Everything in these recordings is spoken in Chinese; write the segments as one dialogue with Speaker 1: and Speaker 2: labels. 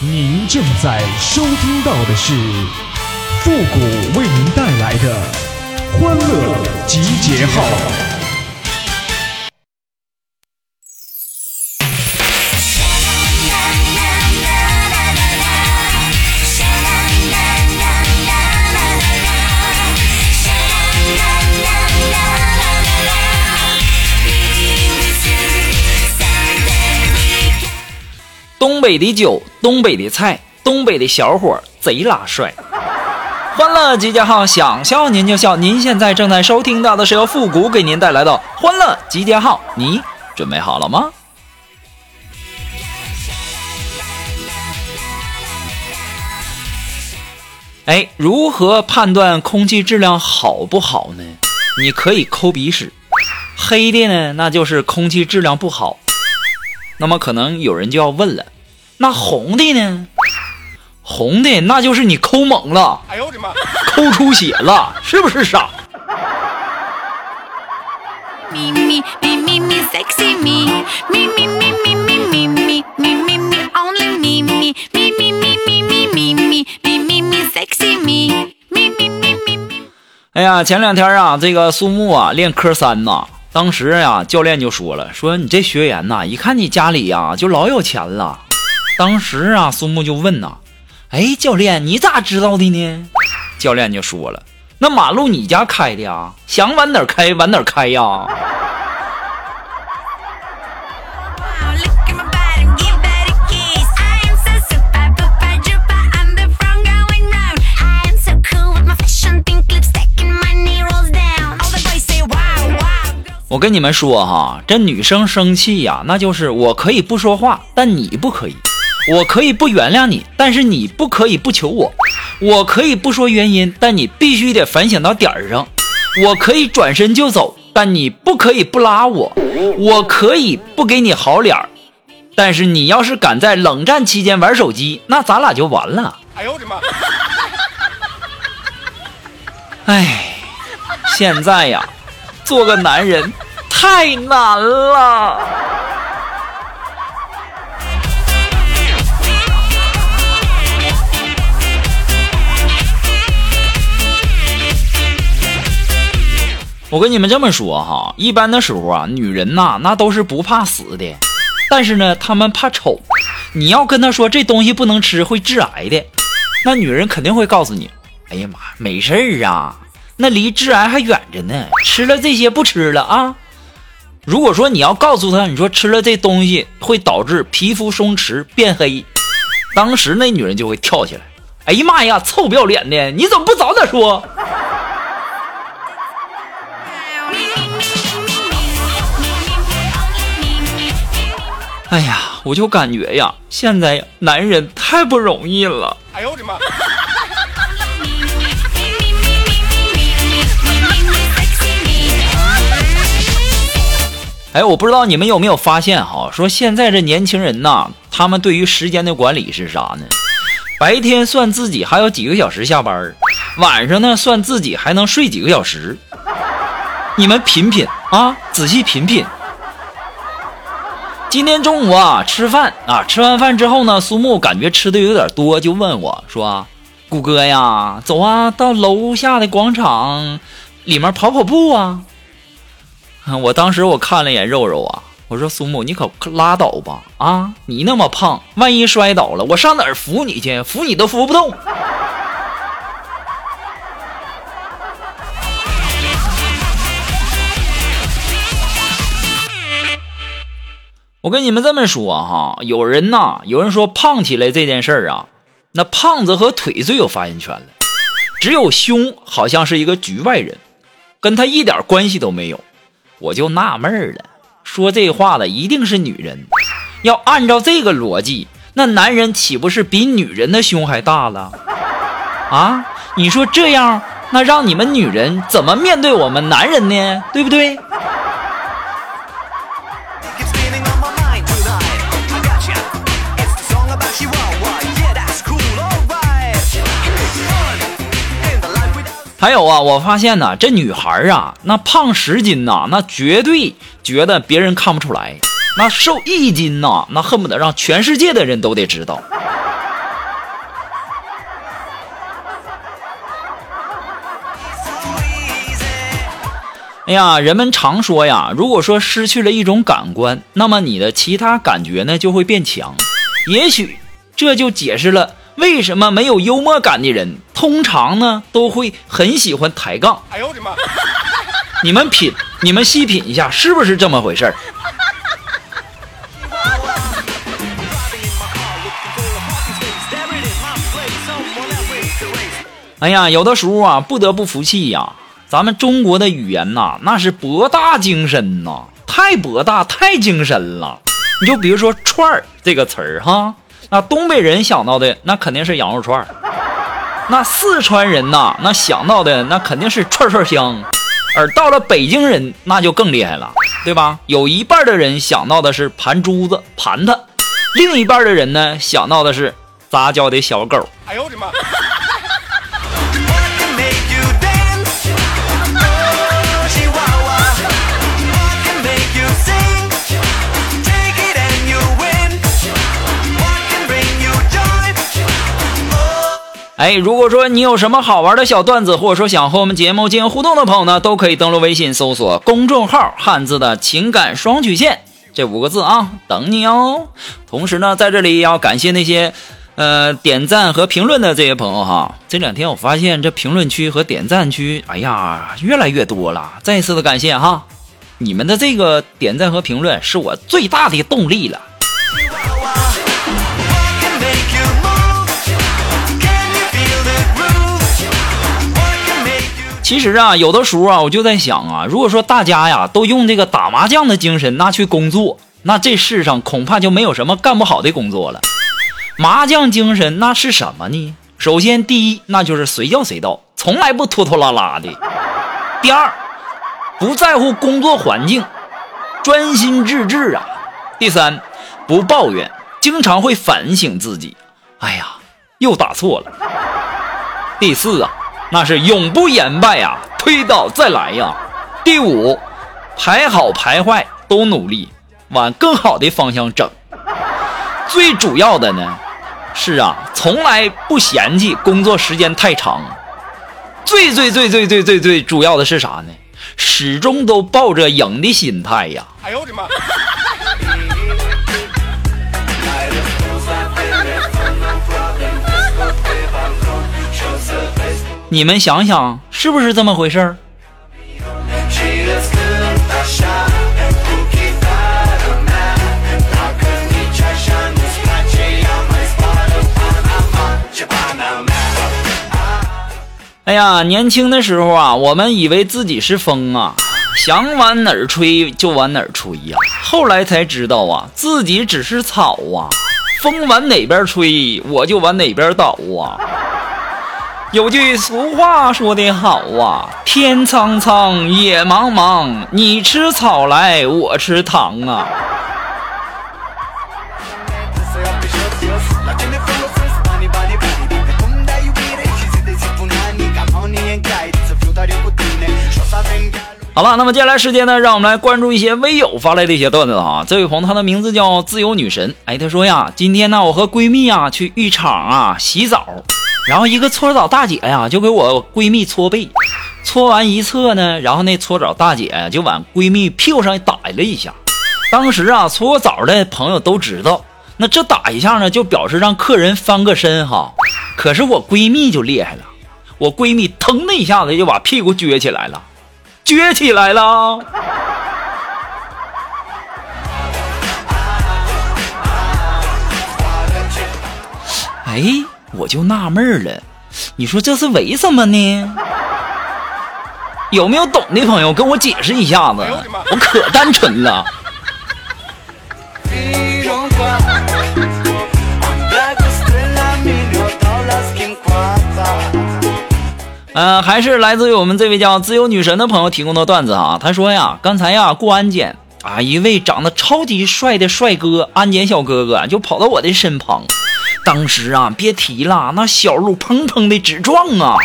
Speaker 1: 您正在收听到的是复古为您带来的欢乐集结号。
Speaker 2: 东北的酒，东北的菜，东北的小伙贼拉帅。欢乐集结号，想笑您就笑。您现在正在收听到的是由复古给您带来的欢乐集结号，你准备好了吗？哎，如何判断空气质量好不好呢？你可以抠鼻屎，黑的呢，那就是空气质量不好。那么可能有人就要问了，那红的呢？红的那就是你抠猛了，哎呦我的妈，抠出血了，是不是傻？哎呀，前两天啊，这个苏木啊练科三呐。当时呀，教练就说了：“说你这学员呐，一看你家里呀就老有钱了。”当时啊，苏木就问呐：“哎，教练，你咋知道的呢？”教练就说了：“那马路你家开的呀，想往哪开往哪开呀。”我跟你们说哈，这女生生气呀，那就是我可以不说话，但你不可以；我可以不原谅你，但是你不可以不求我；我可以不说原因，但你必须得反省到点儿上；我可以转身就走，但你不可以不拉我；我可以不给你好脸儿，但是你要是敢在冷战期间玩手机，那咱俩就完了。哎呦我的妈！哎，现在呀。做个男人太难了。我跟你们这么说哈，一般的时候啊，女人呐那都是不怕死的，但是呢，她们怕丑。你要跟她说这东西不能吃，会致癌的，那女人肯定会告诉你：“哎呀妈，没事儿啊。”那离致癌还远着呢，吃了这些不吃了啊！如果说你要告诉他，你说吃了这东西会导致皮肤松弛变黑，当时那女人就会跳起来，哎呀妈呀，臭不要脸的，你怎么不早点说？哎呀，我就感觉呀，现在男人太不容易了。哎呦我的妈！哎，我不知道你们有没有发现哈，说现在这年轻人呐，他们对于时间的管理是啥呢？白天算自己还有几个小时下班，晚上呢算自己还能睡几个小时。你们品品啊，仔细品品。今天中午啊吃饭啊，吃完饭之后呢，苏木感觉吃的有点多，就问我说：“谷哥呀，走啊，到楼下的广场里面跑跑步啊。” 我当时我看了一眼肉肉啊，我说苏木，你可拉倒吧啊！你那么胖，万一摔倒了，我上哪儿扶你去？扶你都扶不动。我跟你们这么说哈，有人呐，有人说胖起来这件事儿啊，那胖子和腿最有发言权了，只有胸好像是一个局外人，跟他一点关系都没有。我就纳闷了，说这话的一定是女人。要按照这个逻辑，那男人岂不是比女人的胸还大了？啊，你说这样，那让你们女人怎么面对我们男人呢？对不对？还有啊，我发现呢，这女孩啊，那胖十斤呐，那绝对觉得别人看不出来；那瘦一斤呐，那恨不得让全世界的人都得知道。哎呀，人们常说呀，如果说失去了一种感官，那么你的其他感觉呢就会变强，也许这就解释了。为什么没有幽默感的人，通常呢都会很喜欢抬杠。哎呦我的妈！你们品，你们细品一下，是不是这么回事儿？哎呀，有的时候啊，不得不服气呀。咱们中国的语言呐，那是博大精深呐，太博大太精深了。你就比如说“串儿”这个词儿哈，那东北人想到的那肯定是羊肉串，那四川人呐，那想到的那肯定是串串香，而到了北京人那就更厉害了，对吧？有一半的人想到的是盘珠子、盘它，另一半的人呢想到的是杂交的小狗。哎呦我的妈！哎，如果说你有什么好玩的小段子，或者说想和我们节目进行互动的朋友呢，都可以登录微信搜索公众号“汉字的情感双曲线”这五个字啊，等你哦。同时呢，在这里也要感谢那些呃点赞和评论的这些朋友哈。这两天我发现这评论区和点赞区，哎呀，越来越多了。再一次的感谢哈，你们的这个点赞和评论是我最大的动力了。其实啊，有的时候啊，我就在想啊，如果说大家呀都用这个打麻将的精神那去工作，那这世上恐怕就没有什么干不好的工作了。麻将精神那是什么呢？首先，第一，那就是随叫随到，从来不拖拖拉拉的；第二，不在乎工作环境，专心致志啊；第三，不抱怨，经常会反省自己，哎呀，又打错了；第四啊。那是永不言败呀，推倒再来呀。第五，排好排坏都努力，往更好的方向整。最主要的呢，是啊，从来不嫌弃工作时间太长。最最最最最最最主要的是啥呢？始终都抱着赢的心态呀。哎呦我的妈！你们想想，是不是这么回事儿？哎呀，年轻的时候啊，我们以为自己是风啊，想往哪儿吹就往哪儿吹呀。后来才知道啊，自己只是草啊，风往哪边吹，我就往哪边倒啊。有句俗话说得好啊，天苍苍，野茫茫，你吃草来，我吃糖啊。好了，那么接下来时间呢，让我们来关注一些微友发来的一些段子啊。这位朋友，他的名字叫自由女神，哎，他说呀，今天呢，我和闺蜜啊去浴场啊洗澡。然后一个搓澡大姐呀，就给我闺蜜搓背，搓完一侧呢，然后那搓澡大姐就往闺蜜屁股上打了一下。当时啊，搓过澡的朋友都知道，那这打一下呢，就表示让客人翻个身哈。可是我闺蜜就厉害了，我闺蜜腾的一下子就把屁股撅起来了，撅起来了。哎。我就纳闷了，你说这是为什么呢？有没有懂的朋友跟我解释一下子？我可单纯了。嗯，还是来自于我们这位叫自由女神的朋友提供的段子啊。他说呀，刚才呀过安检啊，一位长得超级帅的帅哥安检小哥哥就跑到我的身旁。当时啊，别提了，那小鹿砰砰的直撞啊！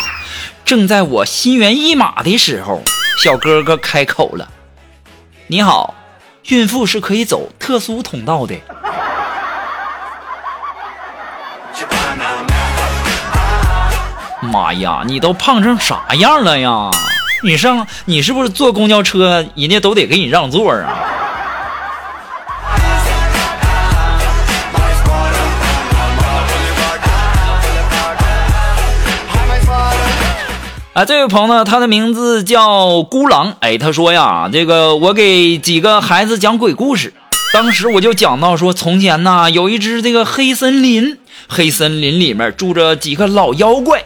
Speaker 2: 正在我心猿意马的时候，小哥哥开口了：“你好，孕妇是可以走特殊通道的。”妈呀，你都胖成啥样了呀？你上你是不是坐公交车，人家都得给你让座啊？啊，这位朋友，他的名字叫孤狼。哎，他说呀，这个我给几个孩子讲鬼故事。当时我就讲到说，从前呐，有一只这个黑森林，黑森林里面住着几个老妖怪。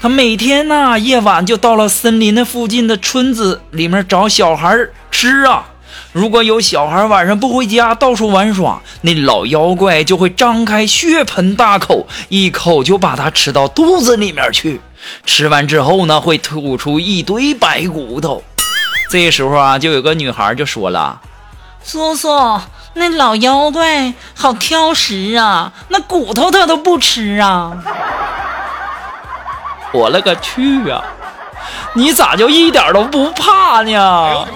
Speaker 2: 他每天呐，夜晚就到了森林的附近的村子里面找小孩吃啊。如果有小孩晚上不回家，到处玩耍，那老妖怪就会张开血盆大口，一口就把他吃到肚子里面去。吃完之后呢，会吐出一堆白骨头。这时候啊，就有个女孩就说了：“
Speaker 3: 叔叔，那老妖怪好挑食啊，那骨头他都不吃啊！”
Speaker 2: 我勒个去啊！你咋就一点都不怕呢？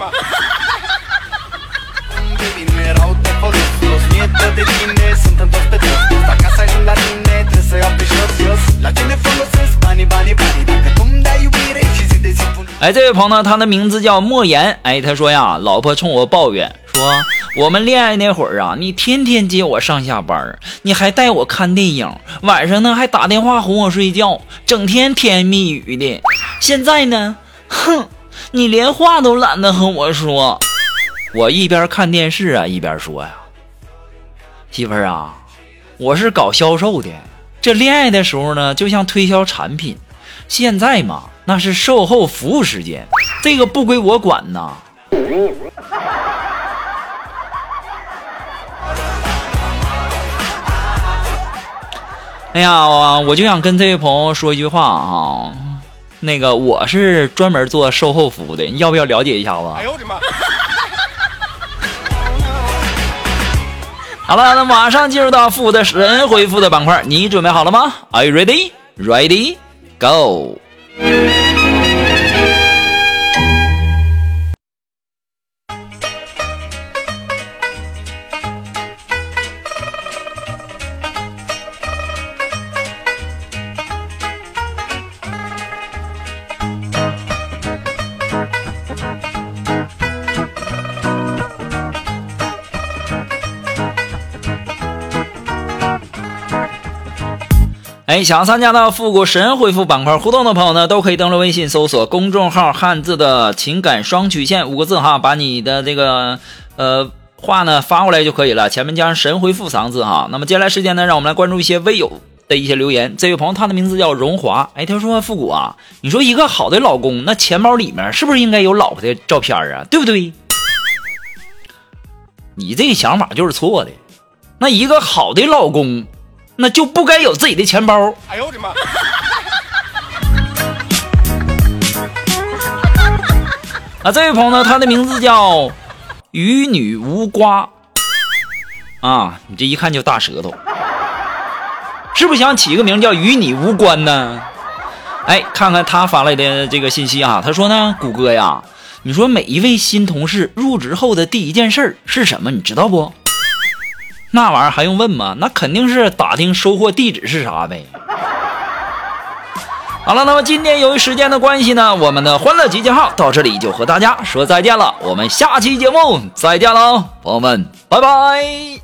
Speaker 2: 哎这位朋友，他的名字叫莫言。哎，他说呀，老婆冲我抱怨说，我们恋爱那会儿啊，你天天接我上下班，你还带我看电影，晚上呢还打电话哄我睡觉，整天甜言蜜语的。现在呢，哼，你连话都懒得和我说。我一边看电视啊，一边说呀，媳妇儿啊，我是搞销售的，这恋爱的时候呢，就像推销产品。现在嘛，那是售后服务时间，这个不归我管呐。哎呀，我就想跟这位朋友说一句话啊，那个我是专门做售后服务的，你要不要了解一下子？哎呦我的妈！好了，那马上进入到复的神回复的板块，你准备好了吗？Are you ready? Ready? Go! 哎，想参加到复古神回复板块互动的朋友呢，都可以登录微信搜索公众号“汉字的情感双曲线”五个字哈，把你的这个呃话呢发过来就可以了，前面加上“神回复”三个字哈。那么接下来时间呢，让我们来关注一些微友的一些留言。这位朋友他的名字叫荣华，哎，他说复古啊，你说一个好的老公，那钱包里面是不是应该有老婆的照片啊？对不对？你这个想法就是错的。那一个好的老公。那就不该有自己的钱包。哎呦我的妈！啊，这位朋友呢，他的名字叫鱼女无瓜。啊，你这一看就大舌头，是不是想起个名叫与你无关呢？哎，看看他发来的这个信息啊，他说呢，谷歌呀，你说每一位新同事入职后的第一件事是什么？你知道不？那玩意儿还用问吗？那肯定是打听收货地址是啥呗。好了，那么今天由于时间的关系呢，我们的欢乐集结号到这里就和大家说再见了。我们下期节目再见喽，朋友们，拜拜。